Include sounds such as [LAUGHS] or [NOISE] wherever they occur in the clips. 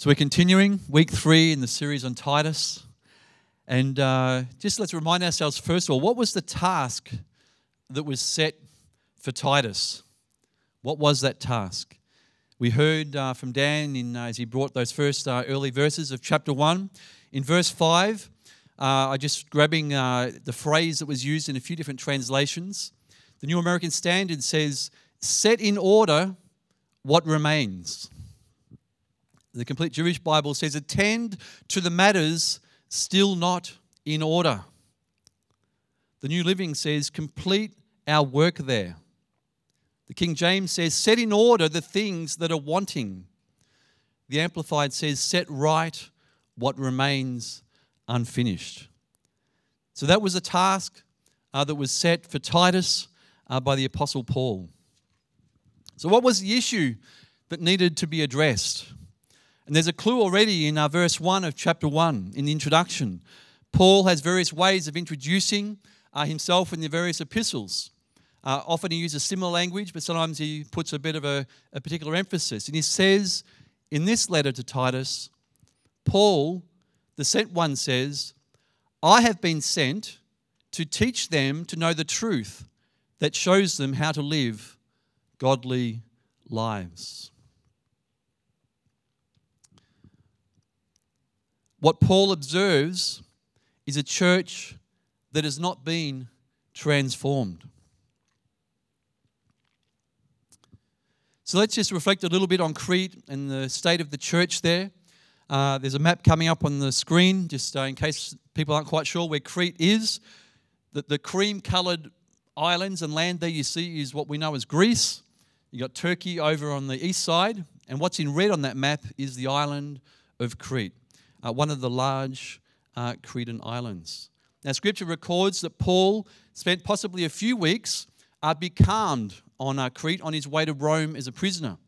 So we're continuing week three in the series on Titus. And uh, just let's remind ourselves, first of all, what was the task that was set for Titus? What was that task? We heard uh, from Dan in, uh, as he brought those first uh, early verses of chapter 1. In verse 5, uh, I just grabbing uh, the phrase that was used in a few different translations. The New American Standard says, Set in order what remains. The Complete Jewish Bible says, attend to the matters still not in order. The New Living says, complete our work there. The King James says, set in order the things that are wanting. The Amplified says, set right what remains unfinished. So that was a task uh, that was set for Titus uh, by the Apostle Paul. So, what was the issue that needed to be addressed? And there's a clue already in our verse 1 of chapter 1 in the introduction. Paul has various ways of introducing uh, himself in the various epistles. Uh, often he uses similar language, but sometimes he puts a bit of a, a particular emphasis. And he says in this letter to Titus, Paul, the sent one, says, I have been sent to teach them to know the truth that shows them how to live godly lives. What Paul observes is a church that has not been transformed. So let's just reflect a little bit on Crete and the state of the church there. Uh, there's a map coming up on the screen, just uh, in case people aren't quite sure where Crete is. The, the cream coloured islands and land there you see is what we know as Greece. You've got Turkey over on the east side, and what's in red on that map is the island of Crete uh, one of the large uh, Cretan islands. Now, scripture records that Paul spent possibly a few weeks uh, becalmed on uh, Crete on his way to Rome as a prisoner.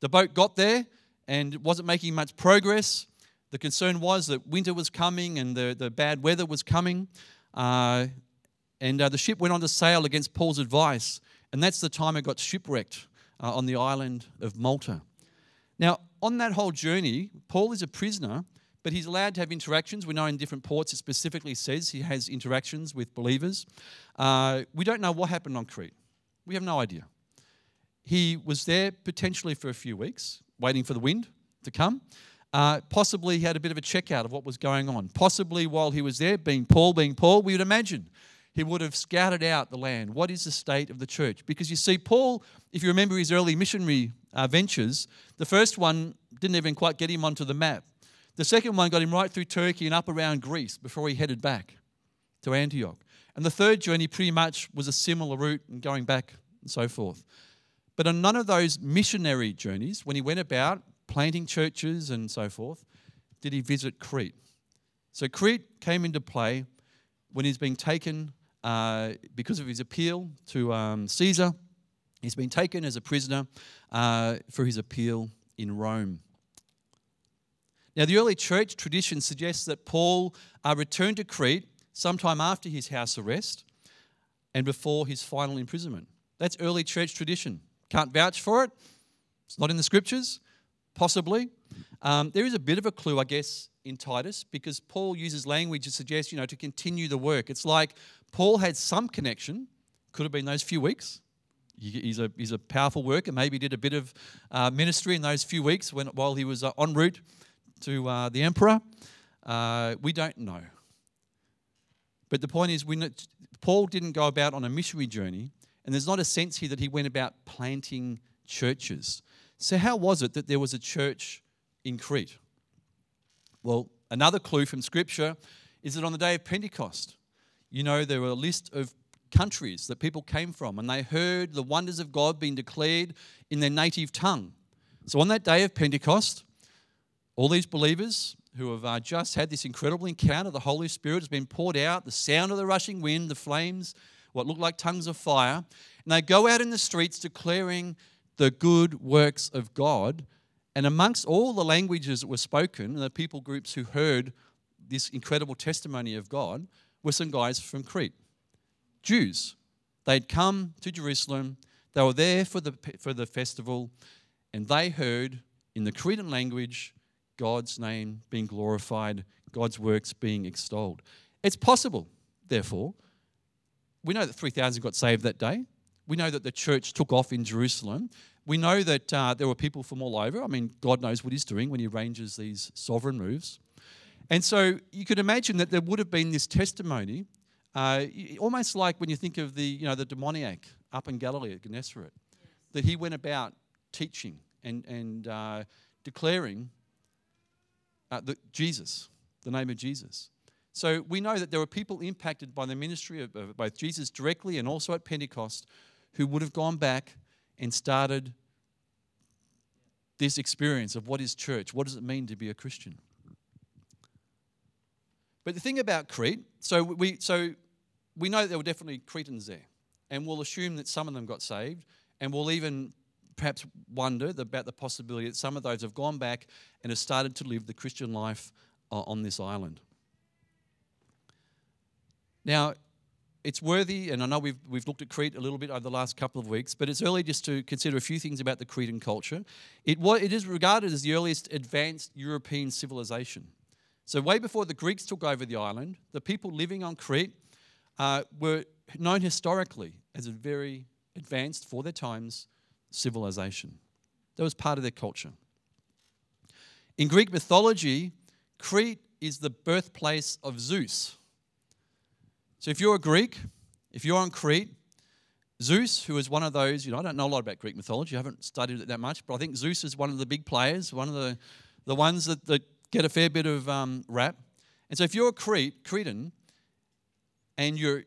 The boat got there and wasn't making much progress. The concern was that winter was coming and the, the bad weather was coming. Uh, and uh, the ship went on to sail against Paul's advice. And that's the time it got shipwrecked uh, on the island of Malta. Now, on that whole journey, Paul is a prisoner but he's allowed to have interactions. We know in different ports it specifically says he has interactions with believers. Uh, we don't know what happened on Crete. We have no idea. He was there potentially for a few weeks, waiting for the wind to come. Uh, possibly he had a bit of a checkout of what was going on. Possibly while he was there, being Paul, being Paul, we would imagine he would have scouted out the land. What is the state of the church? Because you see, Paul, if you remember his early missionary uh, ventures, the first one didn't even quite get him onto the map. The second one got him right through Turkey and up around Greece before he headed back to Antioch. And the third journey pretty much was a similar route and going back and so forth. But on none of those missionary journeys, when he went about planting churches and so forth, did he visit Crete. So Crete came into play when he's being taken uh, because of his appeal to um, Caesar. He's been taken as a prisoner uh, for his appeal in Rome. Now, the early church tradition suggests that Paul uh, returned to Crete sometime after his house arrest and before his final imprisonment. That's early church tradition. Can't vouch for it. It's not in the scriptures, possibly. Um, there is a bit of a clue, I guess, in Titus because Paul uses language to suggest, you know, to continue the work. It's like Paul had some connection, could have been those few weeks. He's a, he's a powerful worker, maybe did a bit of uh, ministry in those few weeks when, while he was uh, en route to uh, the emperor? Uh, we don't know. But the point is, we Paul didn't go about on a missionary journey, and there's not a sense here that he went about planting churches. So, how was it that there was a church in Crete? Well, another clue from Scripture is that on the day of Pentecost, you know, there were a list of countries that people came from, and they heard the wonders of God being declared in their native tongue. So, on that day of Pentecost, all these believers who have uh, just had this incredible encounter, the Holy Spirit has been poured out, the sound of the rushing wind, the flames, what look like tongues of fire, and they go out in the streets declaring the good works of God. And amongst all the languages that were spoken, the people groups who heard this incredible testimony of God were some guys from Crete, Jews. They'd come to Jerusalem, they were there for the, for the festival, and they heard in the Cretan language God's name being glorified, God's works being extolled. It's possible, therefore. We know that 3,000 got saved that day. We know that the church took off in Jerusalem. We know that uh, there were people from all over. I mean, God knows what He's doing when He arranges these sovereign moves. And so you could imagine that there would have been this testimony, uh, almost like when you think of the, you know, the demoniac up in Galilee at Gennesaret, yes. that he went about teaching and, and uh, declaring uh, the, Jesus, the name of Jesus. So we know that there were people impacted by the ministry of, of both Jesus directly and also at Pentecost who would have gone back and started this experience of what is church? What does it mean to be a Christian? But the thing about Crete, so we, so we know there were definitely Cretans there, and we'll assume that some of them got saved, and we'll even perhaps wonder about the possibility that some of those have gone back and have started to live the Christian life uh, on this island. Now, it's worthy, and I know we've, we've looked at Crete a little bit over the last couple of weeks, but it's early just to consider a few things about the Cretan culture. It, it is regarded as the earliest advanced European civilization. So, way before the Greeks took over the island, the people living on Crete uh, were known historically as a very advanced, for their times, civilization. That was part of their culture. In Greek mythology, Crete is the birthplace of Zeus. So if you're a Greek, if you're on Crete, Zeus, who is one of those, you know, I don't know a lot about Greek mythology, I haven't studied it that much, but I think Zeus is one of the big players, one of the, the ones that, that get a fair bit of um, rap. And so if you're a Crete, Cretan, and you're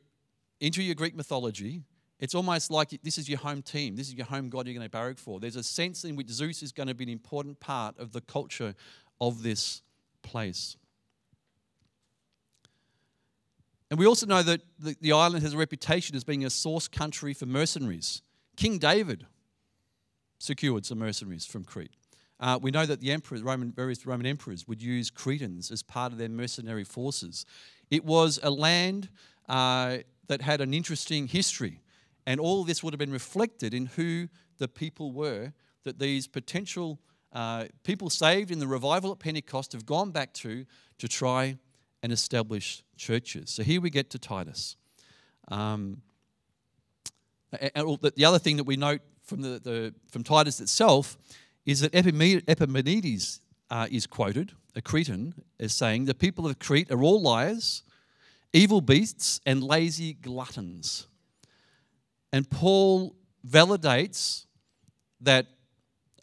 into your Greek mythology, it's almost like this is your home team. This is your home god you're going to barrack for. There's a sense in which Zeus is going to be an important part of the culture of this place. And we also know that the, island has a reputation as being a source country for mercenaries. King David secured some mercenaries from Crete. Uh, we know that the Roman, various Roman emperors would use Cretans as part of their mercenary forces. It was a land uh, that had an interesting history, and all this would have been reflected in who the people were that these potential uh, people saved in the revival at Pentecost have gone back to to try and establish churches. So here we get to Titus. Um, the other thing that we note from, the, the from Titus itself is that Epimenides uh, is quoted, a Cretan, as saying, The people of Crete are all liars, evil beasts, and lazy gluttons. And Paul validates that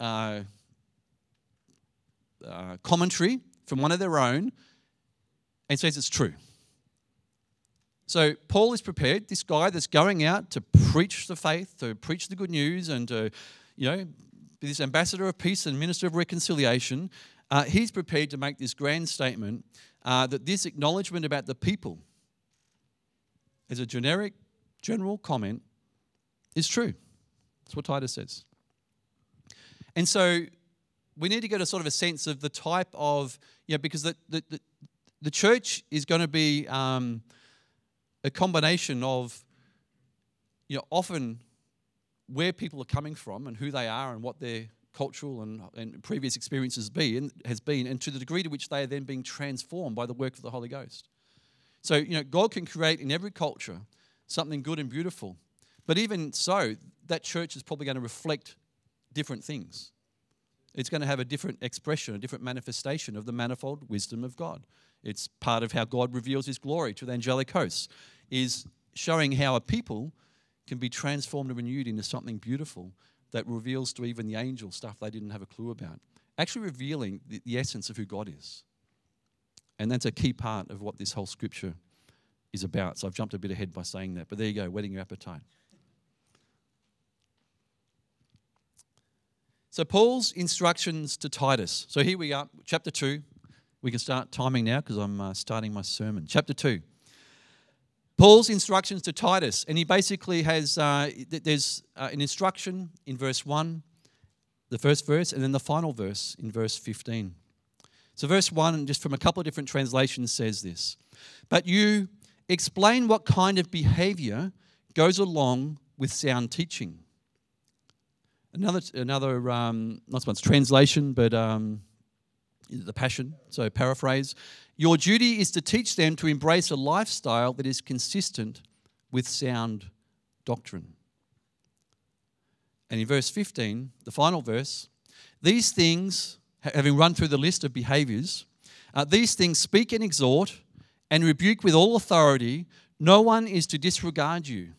uh, uh, commentary from one of their own and says it's true. So Paul is prepared, this guy that's going out to preach the faith, to preach the good news, and to, you know, be this ambassador of peace and minister of reconciliation. Uh, he's prepared to make this grand statement uh, that this acknowledgement about the people, is a generic, general comment, is true. That's what Titus says. And so we need to get a sort of a sense of the type of, you know, because the, the, the, the church is going to be um, a combination of, you know, often where people are coming from and who they are and what their cultural and, and previous experiences be and has been, and to the degree to which they are then being transformed by the work of the Holy Ghost. So, you know, God can create in every culture something good and beautiful. But even so, that church is probably going to reflect different things. It's going to have a different expression, a different manifestation of the manifold wisdom of God. It's part of how God reveals his glory to the angelic hosts, is showing how a people can be transformed and renewed into something beautiful that reveals to even the angels stuff they didn't have a clue about. Actually revealing the, the essence of who God is. And that's a key part of what this whole scripture is about. So I've jumped a bit ahead by saying that. But there you go, whetting your appetite. So, Paul's instructions to Titus. So, here we are, chapter 2, we can start timing now because I'm uh, starting my sermon. Chapter 2. Paul's instructions to Titus, and he basically has, uh, there's uh, an instruction in verse 1, the first verse, and then the final verse in verse 15. So, verse 1, just from a couple of different translations, says this But you explain what kind of behavior goes along with sound teaching. Another, another um, not so much translation, but um, the Passion, so paraphrase. Your duty is to teach them to embrace a lifestyle that is consistent with sound doctrine. And in verse 15, the final verse, these things, having run through the list of behaviors, uh, these things speak and exhort and rebuke with all authority. No one is to disregard you.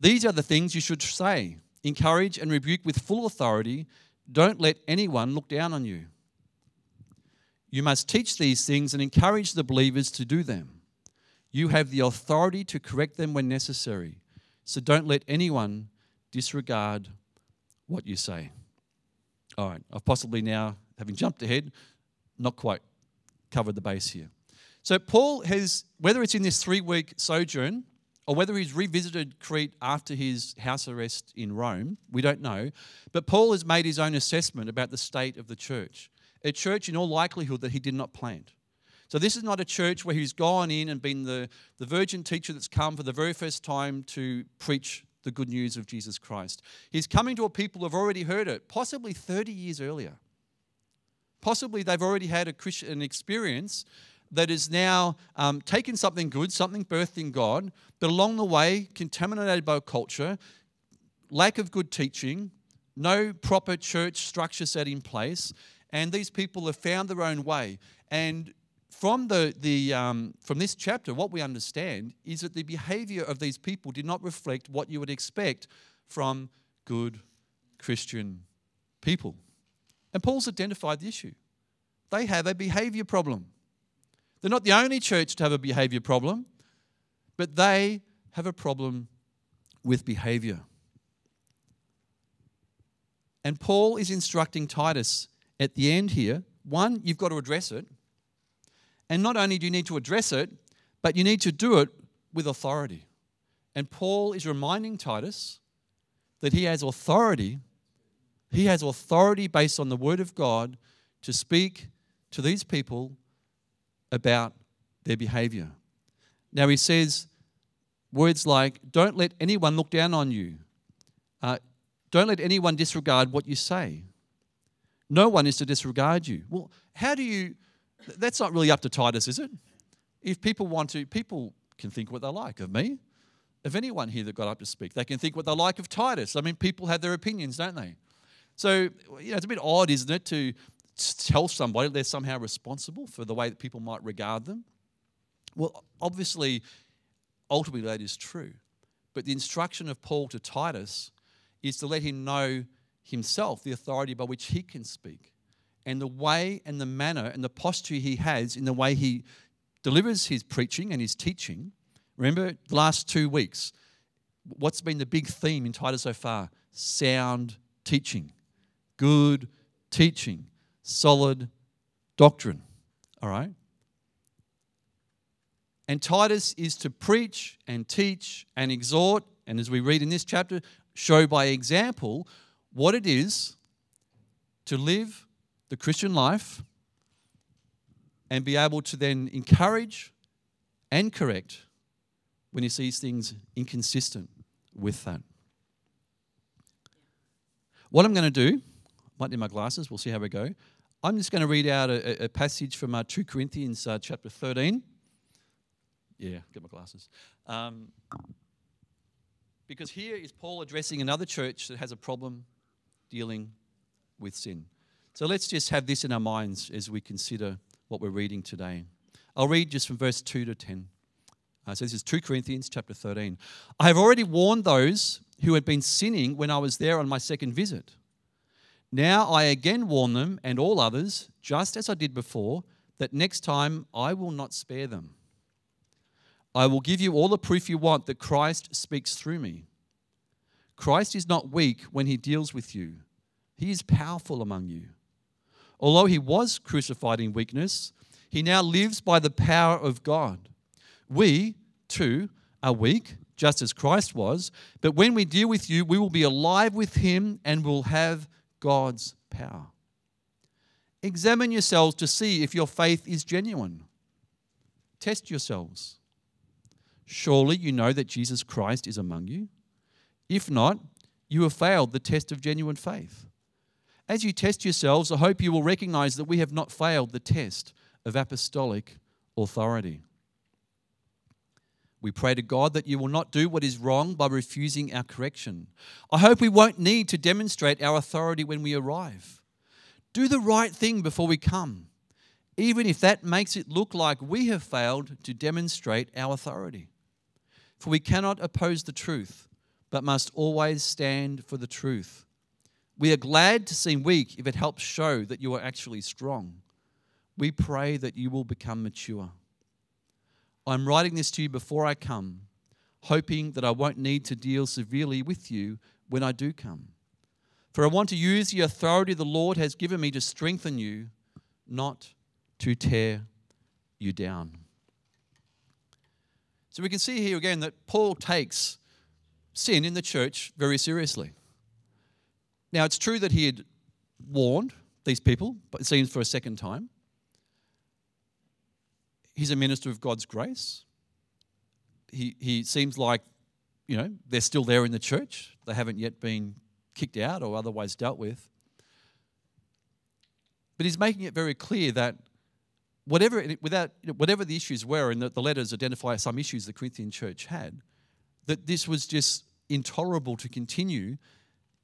These are the things you should say encourage and rebuke with full authority. Don't let anyone look down on you. You must teach these things and encourage the believers to do them. You have the authority to correct them when necessary. So don't let anyone disregard what you say. All right, I've possibly now, having jumped ahead, not quite covered the base here. So, Paul has, whether it's in this three week sojourn or whether he's revisited Crete after his house arrest in Rome, we don't know. But Paul has made his own assessment about the state of the church, a church in all likelihood that he did not plant. So, this is not a church where he's gone in and been the, the virgin teacher that's come for the very first time to preach the good news of Jesus Christ. He's coming to a people who have already heard it, possibly 30 years earlier. Possibly they've already had a Christian experience that is now um, taken something good, something birthed in God, but along the way, contaminated by culture, lack of good teaching, no proper church structure set in place, and these people have found their own way. And from the, the um, from this chapter, what we understand is that the behavior of these people did not reflect what you would expect from good Christian people. And Paul's identified the issue. They have a behavior problem. They're not the only church to have a behavior problem, but they have a problem with behavior. And Paul is instructing Titus at the end here one, you've got to address it. And not only do you need to address it, but you need to do it with authority. And Paul is reminding Titus that he has authority. He has authority based on the word of God to speak to these people about their behavior. Now, he says words like, Don't let anyone look down on you. Uh, don't let anyone disregard what you say. No one is to disregard you. Well, how do you? That's not really up to Titus, is it? If people want to, people can think what they like of me. Of anyone here that got up to speak, they can think what they like of Titus. I mean, people have their opinions, don't they? So, you know, it's a bit odd, isn't it, to tell somebody they're somehow responsible for the way that people might regard them? Well, obviously, ultimately that is true. But the instruction of Paul to Titus is to let him know himself the authority by which he can speak and the way and the manner and the posture he has in the way he delivers his preaching and his teaching. Remember the last two weeks, what's been the big theme in Titus so far? Sound teaching, good teaching solid doctrine. All right? And Titus is to preach and teach and exhort, and as we read in this chapter, show by example what it is to live the Christian life and be able to then encourage and correct when he sees things inconsistent with that. What I'm going to do, might need my glasses, we'll see how we go. I'm just going to read out a, a passage from uh, 2 Corinthians uh, chapter 13. Yeah, get my glasses. Um, because here is Paul addressing another church that has a problem dealing with sin. So let's just have this in our minds as we consider what we're reading today. I'll read just from verse 2 to 10. Uh, so this is 2 Corinthians chapter 13. I have already warned those who had been sinning when I was there on my second visit. Now I again warn them and all others, just as I did before, that next time I will not spare them. I will give you all the proof you want that Christ speaks through me. Christ is not weak when he deals with you, he is powerful among you. Although he was crucified in weakness, he now lives by the power of God. We, too, are weak, just as Christ was, but when we deal with you, we will be alive with him and will have God's power. Examine yourselves to see if your faith is genuine. Test yourselves. Surely you know that Jesus Christ is among you. If not, you have failed the test of genuine faith. As you test yourselves, I hope you will recognize that we have not failed the test of apostolic authority. We pray to God that you will not do what is wrong by refusing our correction. I hope we won't need to demonstrate our authority when we arrive. Do the right thing before we come, even if that makes it look like we have failed to demonstrate our authority. For we cannot oppose the truth, but must always stand for the truth. We are glad to seem weak if it helps show that you are actually strong. We pray that you will become mature. I'm writing this to you before I come, hoping that I won't need to deal severely with you when I do come. For I want to use the authority the Lord has given me to strengthen you, not to tear you down. So we can see here again that Paul takes sin in the church very seriously. Now, it's true that he had warned these people, but it seems for a second time. He's a minister of God's grace. He, he seems like, you know, they're still there in the church. They haven't yet been kicked out or otherwise dealt with. But he's making it very clear that whatever, without, whatever the issues were, and the, the letters identify some issues the Corinthian church had, that this was just intolerable to continue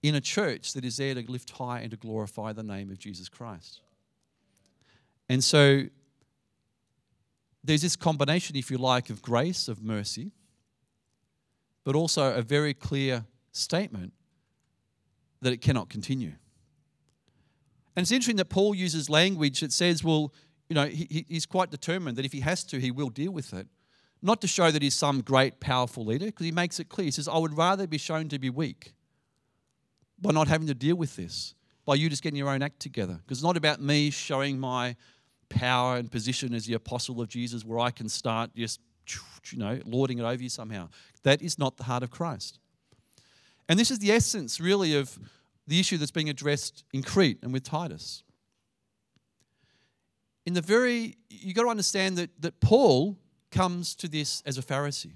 in a church that is there to lift high and to glorify the name of Jesus Christ. And so there's this combination, if you like, of grace, of mercy, but also a very clear statement that it cannot continue. And it's interesting that Paul uses language that says, well, you know, he, he's quite determined that if he has to, he will deal with it. Not to show that he's some great, powerful leader, because he makes it clear. He says, I would rather be shown to be weak by not having to deal with this, by you just getting your own act together. Because it's not about me showing my power and position as the apostle of Jesus where I can start just, you know, lording it over you somehow. That is not the heart of Christ. And this is the essence, really, of the issue that's being addressed in Crete and with Titus. In the very, you've got to understand that, that Paul comes to this as a Pharisee.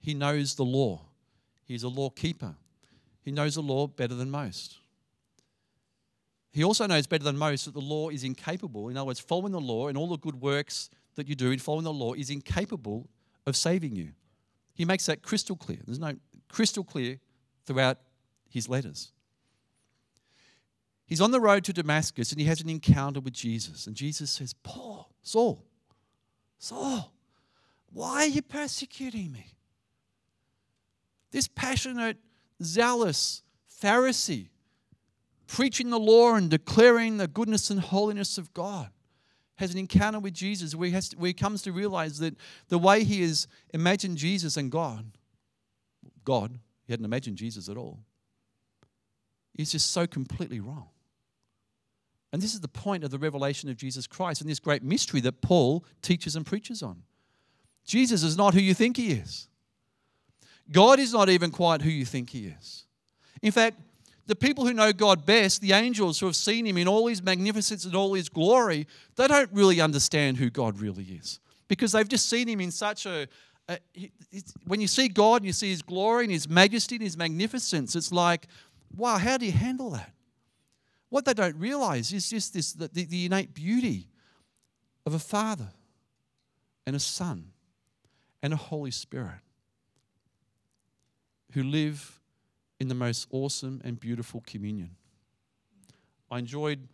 He knows the law, he's a law keeper, he knows the law better than most. He also knows better than most that the law is incapable. In other words, following the law and all the good works that you do in following the law is incapable of saving you. He makes that crystal clear. There's no crystal clear throughout his letters. He's on the road to Damascus and he has an encounter with Jesus. And Jesus says, Paul, Saul, Saul, why are you persecuting me? This passionate, zealous Pharisee preaching the law and declaring the goodness and holiness of God, has an encounter with Jesus where he, has to, where he comes to realize that the way he has imagined Jesus and God, God, he hadn't imagined Jesus at all, is just so completely wrong. And this is the point of the revelation of Jesus Christ and this great mystery that Paul teaches and preaches on. Jesus is not who you think he is. God is not even quite who you think he is. In fact, the people who know God best, the angels who have seen him in all his magnificence and all his glory, they don't really understand who God really is because they've just seen him in such a, a when you see God and you see his glory and his majesty and his magnificence, it's like, wow, how do you handle that? What they don't realize is just this the, the, innate beauty of a father and a son and a Holy Spirit who live in the most awesome and beautiful communion. I enjoyed,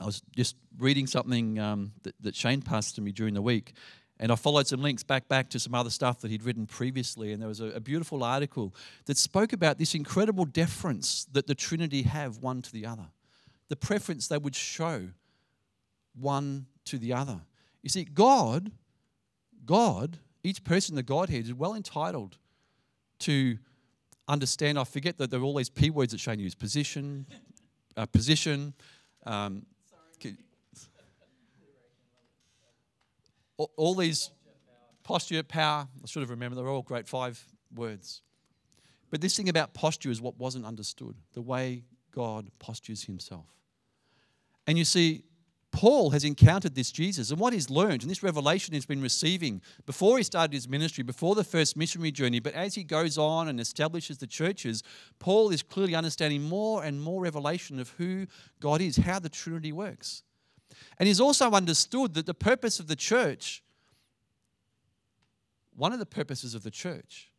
I was just reading something um, that, that Shane passed to me during the week, and I followed some links back back to some other stuff that he'd written previously, and there was a, a beautiful article that spoke about this incredible deference that the Trinity have one to the other, the preference they would show one to the other. You see, God, God, each person in the Godhead is well entitled to understand, I forget that there are all these P words that Shane used position, uh, position. Um, all, all these posture, power, I should have remembered, they're all great five words. But this thing about posture is what wasn't understood the way God postures himself. And you see, Paul has encountered this Jesus and what he's learned, and this revelation he's been receiving before he started his ministry, before the first missionary journey. But as he goes on and establishes the churches, Paul is clearly understanding more and more revelation of who God is, how the Trinity works. And he's also understood that the purpose of the church, one of the purposes of the church,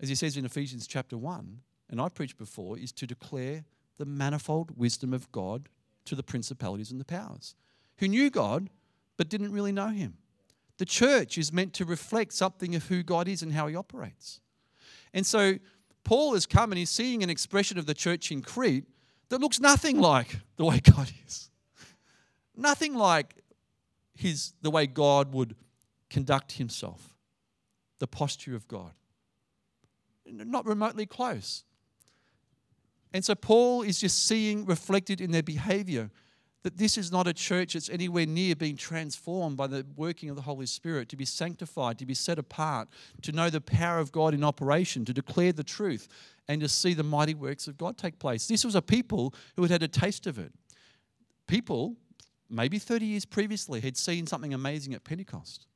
as he says in Ephesians chapter 1, and I preached before, is to declare the manifold wisdom of God to the principalities and the powers who knew God but didn't really know Him. The church is meant to reflect something of who God is and how He operates. And so Paul has come and he's seeing an expression of the church in Crete that looks nothing like the way God is. Nothing like his, the way God would conduct himself, the posture of God. Not remotely close. And so Paul is just seeing reflected in their behavior that this is not a church that's anywhere near being transformed by the working of the Holy Spirit, to be sanctified, to be set apart, to know the power of God in operation, to declare the truth, and to see the mighty works of God take place. This was a people who had had a taste of it. People, maybe 30 years previously, had seen something amazing at Pentecost.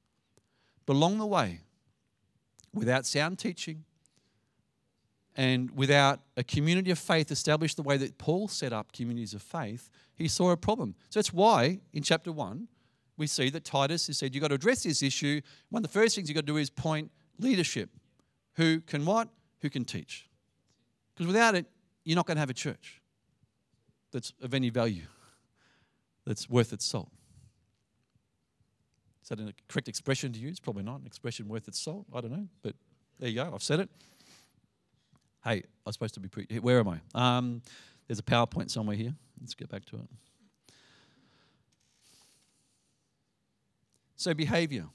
But along the way, without sound teaching, and without a community of faith established the way that Paul set up communities of faith, he saw a problem. So that's why in chapter 1, we see that Titus has said you've got to address this issue. One of the first things you've got to do is point leadership. Who can what? Who can teach? Because without it, you're not going to have a church that's of any value, that's worth its salt. Is that a correct expression to use? Probably not. An expression worth its salt. I don't know. But there you go. I've said it. Hey, I was supposed to be pre- where am I? Um, there's a PowerPoint somewhere here. Let's get back to it. So, behavior.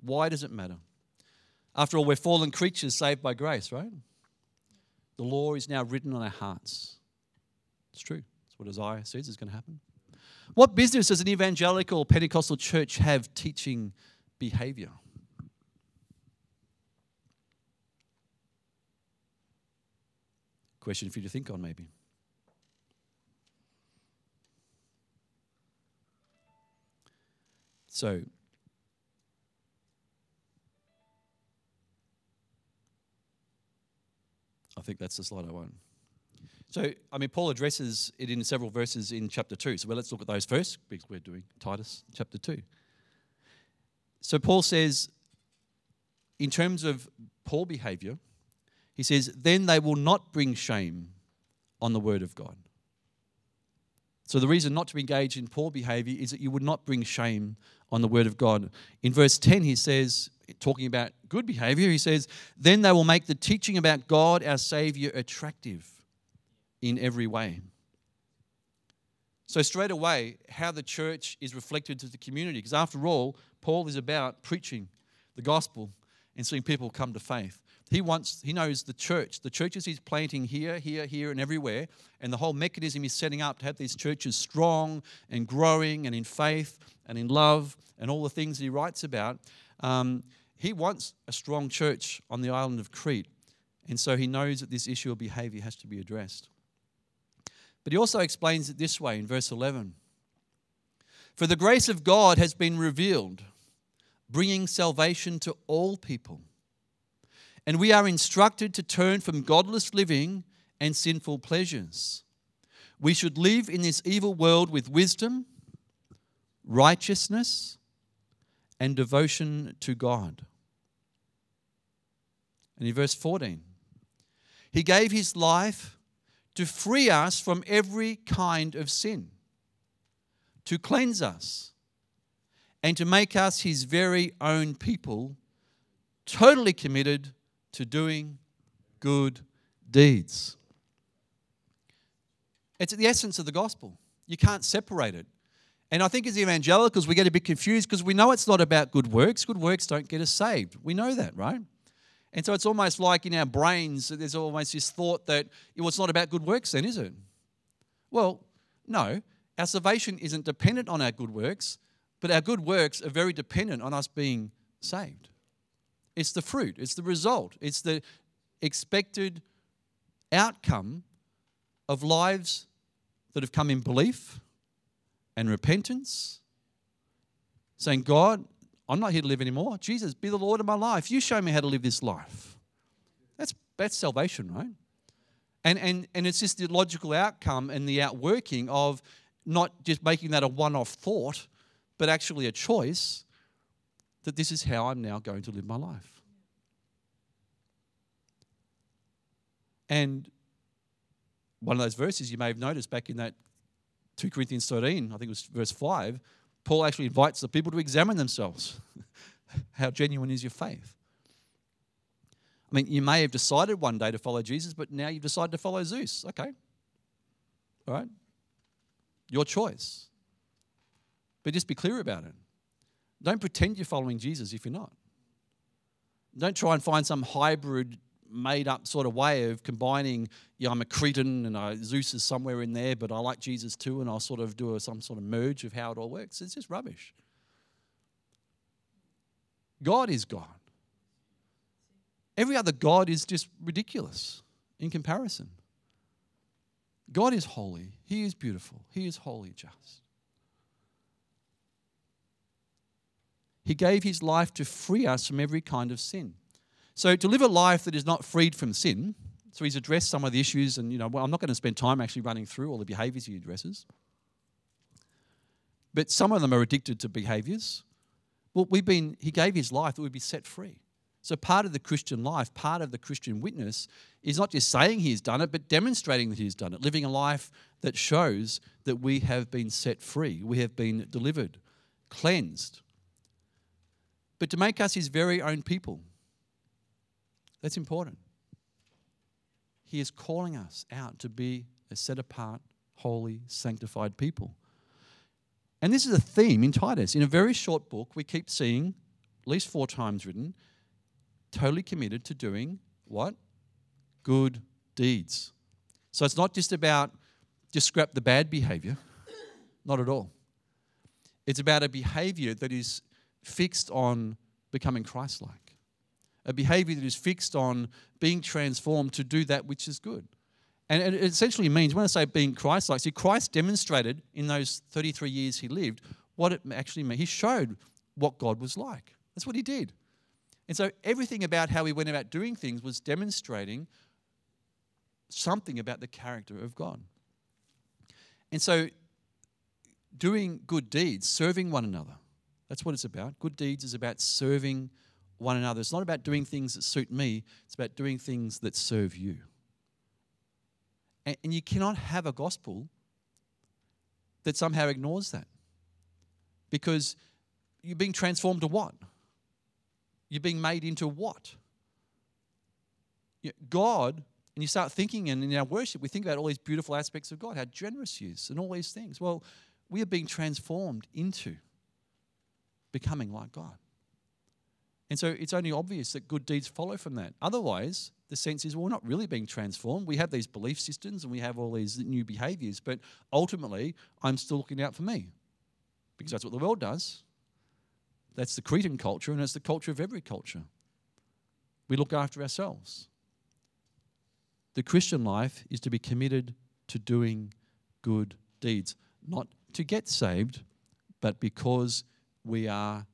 Why does it matter? After all, we're fallen creatures saved by grace, right? The law is now written on our hearts. It's true. That's what Isaiah says is going to happen. What business does an evangelical Pentecostal church have teaching behavior? Question for you to think on, maybe. So, I think that's the slide I want. So, I mean, Paul addresses it in several verses in chapter 2. So, well, let's look at those first because we're doing Titus chapter 2. So, Paul says, in terms of poor behavior, he says, then they will not bring shame on the word of God. So, the reason not to engage in poor behavior is that you would not bring shame on the word of God. In verse 10, he says, talking about good behavior, he says, Then they will make the teaching about God, our Savior, attractive in every way. So, straight away, how the church is reflected to the community. Because after all, Paul is about preaching the gospel and seeing people come to faith. He wants, he knows the church, the churches he's planting here, here, here, and everywhere, and the whole mechanism he's setting up to have these churches strong and growing and in faith and in love and all the things he writes about. Um, he wants a strong church on the island of Crete, and so he knows that this issue of behavior has to be addressed. But he also explains it this way in verse 11 For the grace of God has been revealed, bringing salvation to all people and we are instructed to turn from godless living and sinful pleasures. We should live in this evil world with wisdom, righteousness, and devotion to God. And in verse 14, He gave His life to free us from every kind of sin, to cleanse us, and to make us His very own people, totally committed to doing good deeds. It's the essence of the gospel. You can't separate it. And I think as evangelicals, we get a bit confused because we know it's not about good works. Good works don't get us saved. We know that, right? And so it's almost like in our brains, there's almost this thought that well, it's not about good works, then, is it? Well, no. Our salvation isn't dependent on our good works, but our good works are very dependent on us being saved. It's the fruit, it's the result, it's the expected outcome of lives that have come in belief and repentance, saying, God, I'm not here to live anymore. Jesus, be the Lord of my life. You show me how to live this life. That's, that's salvation, right? And, and, and it's just the logical outcome and the outworking of not just making that a one off thought, but actually a choice that this is how I'm now going to live my life. And one of those verses you may have noticed back in that 2 Corinthians 13, I think it was verse 5, Paul actually invites the people to examine themselves. [LAUGHS] How genuine is your faith? I mean, you may have decided one day to follow Jesus, but now you've decided to follow Zeus. Okay. All right. Your choice. But just be clear about it. Don't pretend you're following Jesus if you're not. Don't try and find some hybrid, made up sort of way of combining, yeah, I'm a Cretan and I, Zeus is somewhere in there, but I like Jesus too, and I'll sort of do a, some sort of merge of how it all works. It's just rubbish. God is God. Every other God is just ridiculous in comparison. God is holy, He is beautiful, He is holy, just. He gave His life to free us from every kind of sin. So, to live a life that is not freed from sin, so He's addressed some of the issues, and you know, well, I'm not going to spend time actually running through all the behaviors He addresses. But some of them are addicted to behaviors. Well, we've been, He gave His life that we'd be set free. So, part of the Christian life, part of the Christian witness, is not just saying he's done it, but demonstrating that he's done it, living a life that shows that we have been set free, we have been delivered, cleansed. But to make us his very own people, that's important. He is calling us out to be a set apart, holy, sanctified people. And this is a theme in Titus. In a very short book, we keep seeing, at least four times written, totally committed to doing what? Good deeds. So it's not just about just scrap the bad behavior, not at all. It's about a behavior that is fixed on becoming Christ like, a behavior that is fixed on being transformed to do that which is good. And it essentially means, when I say being Christ like, see, Christ demonstrated in those 33 years he lived what it actually meant. He showed what God was like. That's what he did. And so everything about how he went about doing things was demonstrating something about the character of God. And so doing good deeds, serving one another, that's what it's about. Good deeds is about serving one another. It's not about doing things that suit me, it's about doing things that serve you. And, and you cannot have a gospel that somehow ignores that. Because you're being transformed to what? You're being made into what? God, and you start thinking, and in our worship, we think about all these beautiful aspects of God, how generous He is, and all these things. Well, we are being transformed into becoming like God. And so it's only obvious that good deeds follow from that. Otherwise, the sense is well, we're not really being transformed. We have these belief systems and we have all these new behaviors, but ultimately, I'm still looking out for me because that's what the world does. That's the Cretan culture, and it's the culture of every culture. We look after ourselves. The Christian life is to be committed to doing good deeds, not to get saved, but because we are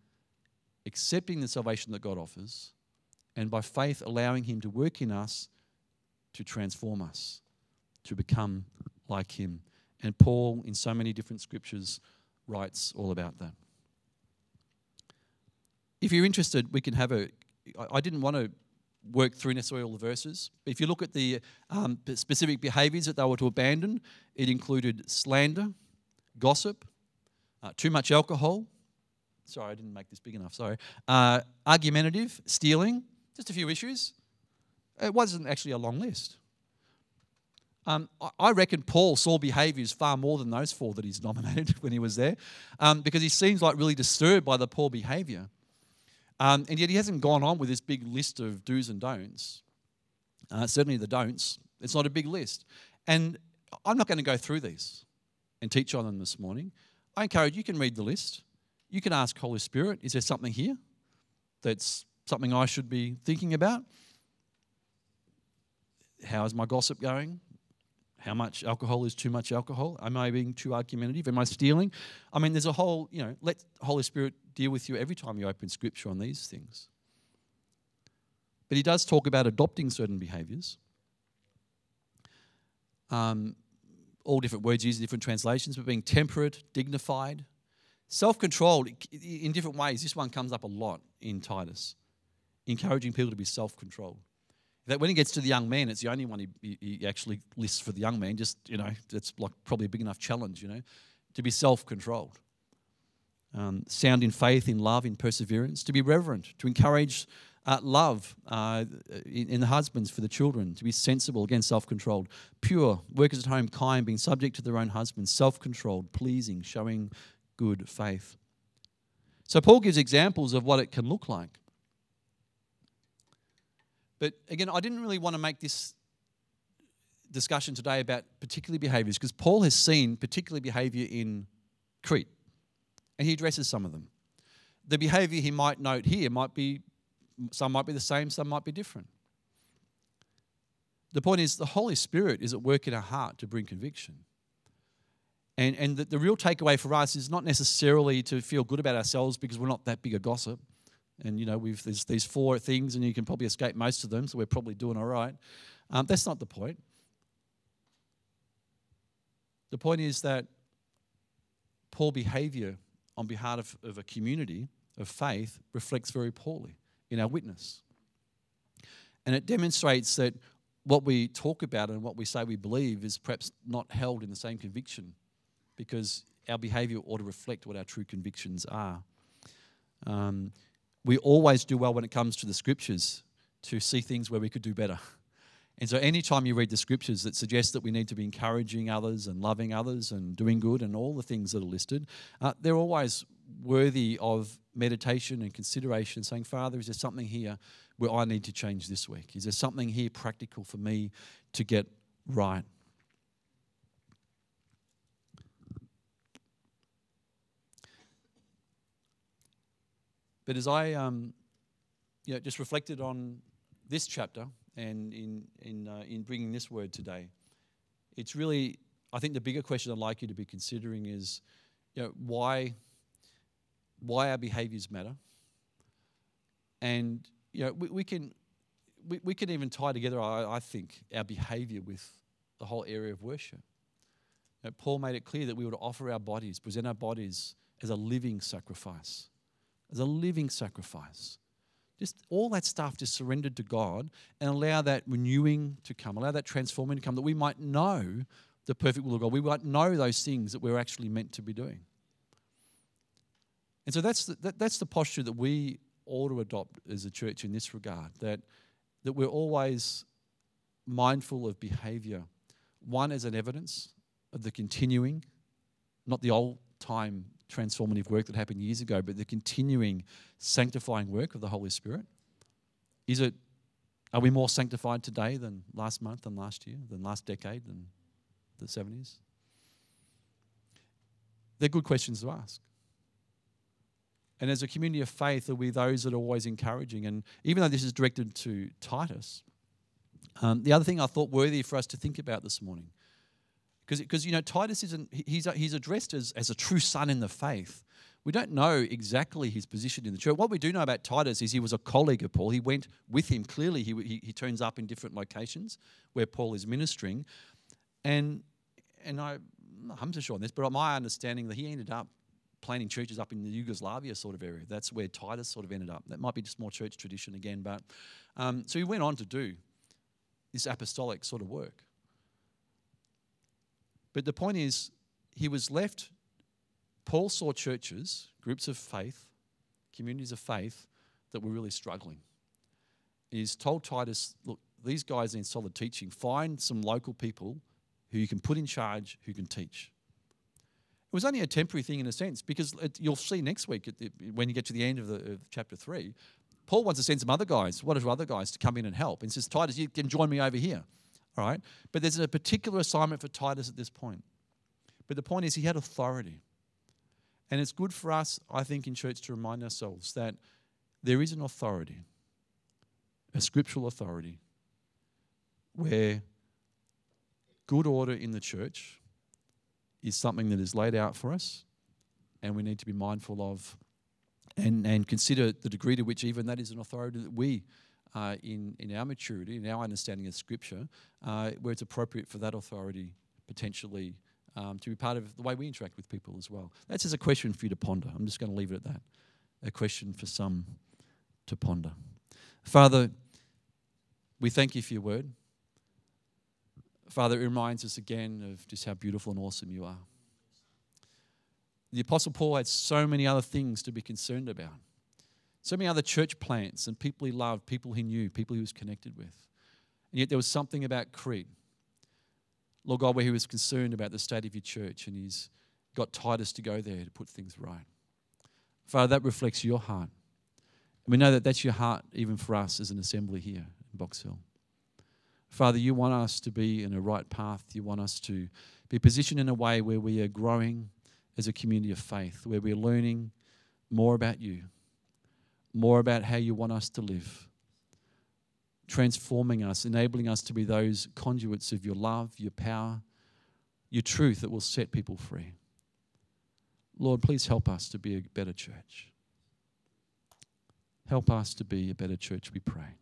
accepting the salvation that God offers and by faith allowing Him to work in us to transform us, to become like Him. And Paul, in so many different scriptures, writes all about that if you're interested, we can have a. I didn't want to work through necessarily all the verses. If you look at the um, specific behaviors that they were to abandon, it included slander, gossip, uh, too much alcohol. Sorry, I didn't make this big enough. Sorry. Uh, argumentative, stealing, just a few issues. It wasn't actually a long list. Um, I reckon Paul saw behaviours far more than those four that he's [LAUGHS] nominated when he was there, um, because he seems like really disturbed by the poor behaviour. Um, and yet he hasn't gone on with this big list of do's and don'ts. Uh, certainly the don'ts. It's not a big list. And I'm not going to go through these and teach on them this morning. I encourage you can read the list. You can ask Holy Spirit, is there something here that's something I should be thinking about? How is my gossip going? how much alcohol is too much alcohol? Am I being too argumentative? Am I stealing? I mean, there's a whole, you know, let Holy Spirit deal with you every time you open scripture on these things. But he does talk about adopting certain behaviors. Um, all different words used in different translations, but being temperate, dignified, self controlled in different ways. This one comes up a lot in Titus, encouraging people to be self controlled. That when it gets to the young man, it's the only one he, he actually lists for the young man. Just you know, that's like probably a big enough challenge. You know, to be self-controlled, um, sound in faith, in love, in perseverance, to be reverent, to encourage uh, love uh, in, in, the husbands for the children, to be sensible, again, self controlled, pure, workers at home, kind, being subject to their own husbands, self controlled, pleasing, showing good faith. So, Paul gives examples of what it can look like. But again, I didn't really want to make this discussion today about particular behaviors because Paul has seen particular behavior in Crete and he addresses some of them. The behavior he might note here might be, some might be the same, some might be different. The point is, the Holy Spirit is at work in our heart to bring conviction. And, and the, the real takeaway for us is not necessarily to feel good about ourselves because we're not that big a gossip. And you know we've there's these four things and you can probably escape most of them so we're probably doing all right. Um, that's not the point. The point is that poor behavior on behalf of, of a community of faith reflects very poorly in our witness. And it demonstrates that what we talk about and what we say we believe is perhaps not held in the same conviction because our behavior ought to reflect what our true convictions are um, we always do well when it comes to the scriptures to see things where we could do better. [LAUGHS] And so, anytime you read the scriptures that suggest that we need to be encouraging others and loving others and doing good and all the things that are listed, uh, they're always worthy of meditation and consideration, saying, Father, is there something here where I need to change this week? Is there something here practical for me to get right? But as I um, you know, just reflected on this chapter and in, in, uh, in bringing this word today, it's really, I think the bigger question I'd like you to be considering is you know, why, why our behaviors matter. And you know, we, we can, we, we can even tie together, I, I think, our behavior with the whole area of worship. You know, Paul made it clear that we would offer our bodies, present our bodies as a living sacrifice as a living sacrifice. Just all that stuff just surrendered to God and allow that renewing to come, allow that transforming to come, that we might know the perfect will of God. We might know those things that we're actually meant to be doing. And so that's the, that, that's the posture that we ought to adopt as a church in this regard, that, that we're always mindful of behavior. One, as an evidence of the continuing, not the old time transformative work that happened years ago, but the continuing sanctifying work of the Holy Spirit? Is it, are we more sanctified today than last month, than last year, than last decade, than the 70s? They're good questions to ask. And as a community of faith, are we those that are always encouraging? And even though this is directed to Titus, um, the other thing I thought worthy for us to think about this morning because, you know, Titus isn't, he's, he's addressed as, as a true son in the faith. We don't know exactly his position in the church. What we do know about Titus is he was a colleague of Paul. He went with him. Clearly, he, he, he turns up in different locations where Paul is ministering. And, and I, I'm not sure on this, but my understanding that he ended up planting churches up in the Yugoslavia sort of area. That's where Titus sort of ended up. That might be just more church tradition again. But um, so he went on to do this apostolic sort of work. But the point is, he was left. Paul saw churches, groups of faith, communities of faith that were really struggling. He's told Titus, look, these guys are in solid teaching. Find some local people who you can put in charge who can teach. It was only a temporary thing in a sense because it, you'll see next week when you get to the end of, the, of chapter 3, Paul wants to send some other guys, one or two other guys to come in and help. And says, Titus, you can join me over here. All right? But there's a particular assignment for Titus at this point. But the point is, he had authority. And it's good for us, I think, in church to remind ourselves that there is an authority, a scriptural authority, where good order in the church is something that is laid out for us, and we need to be mindful of and, and consider the degree to which even that is an authority that we, uh, in, in our maturity, in our understanding of Scripture, uh, where it's appropriate for that authority potentially um, to be part of the way we interact with people as well. That's just a question for you to ponder. I'm just going to leave it at that. A question for some to ponder. Father, we thank you for your word. Father, it reminds us again of just how beautiful and awesome you are. The Apostle Paul had so many other things to be concerned about, so many other church plants and people he loved, people he knew, people he was connected with. And yet there was something about Crete, Lord God, where he was concerned about the state of your church and he's got Titus to go there to put things right. Father, that reflects your heart. And we know that that's your heart even for us as an assembly here in Box Hill. Father, you want us to be in a right path. You want us to be positioned in a way where we are growing as a community of faith, where we're learning more about you, more about how you want us to live, transforming us, enabling us to be those conduits of your love, your power, your truth that will set people free. Lord, please help us to be a better church. Help us to be a better church, we pray.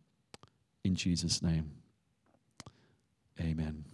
In Jesus' name, amen.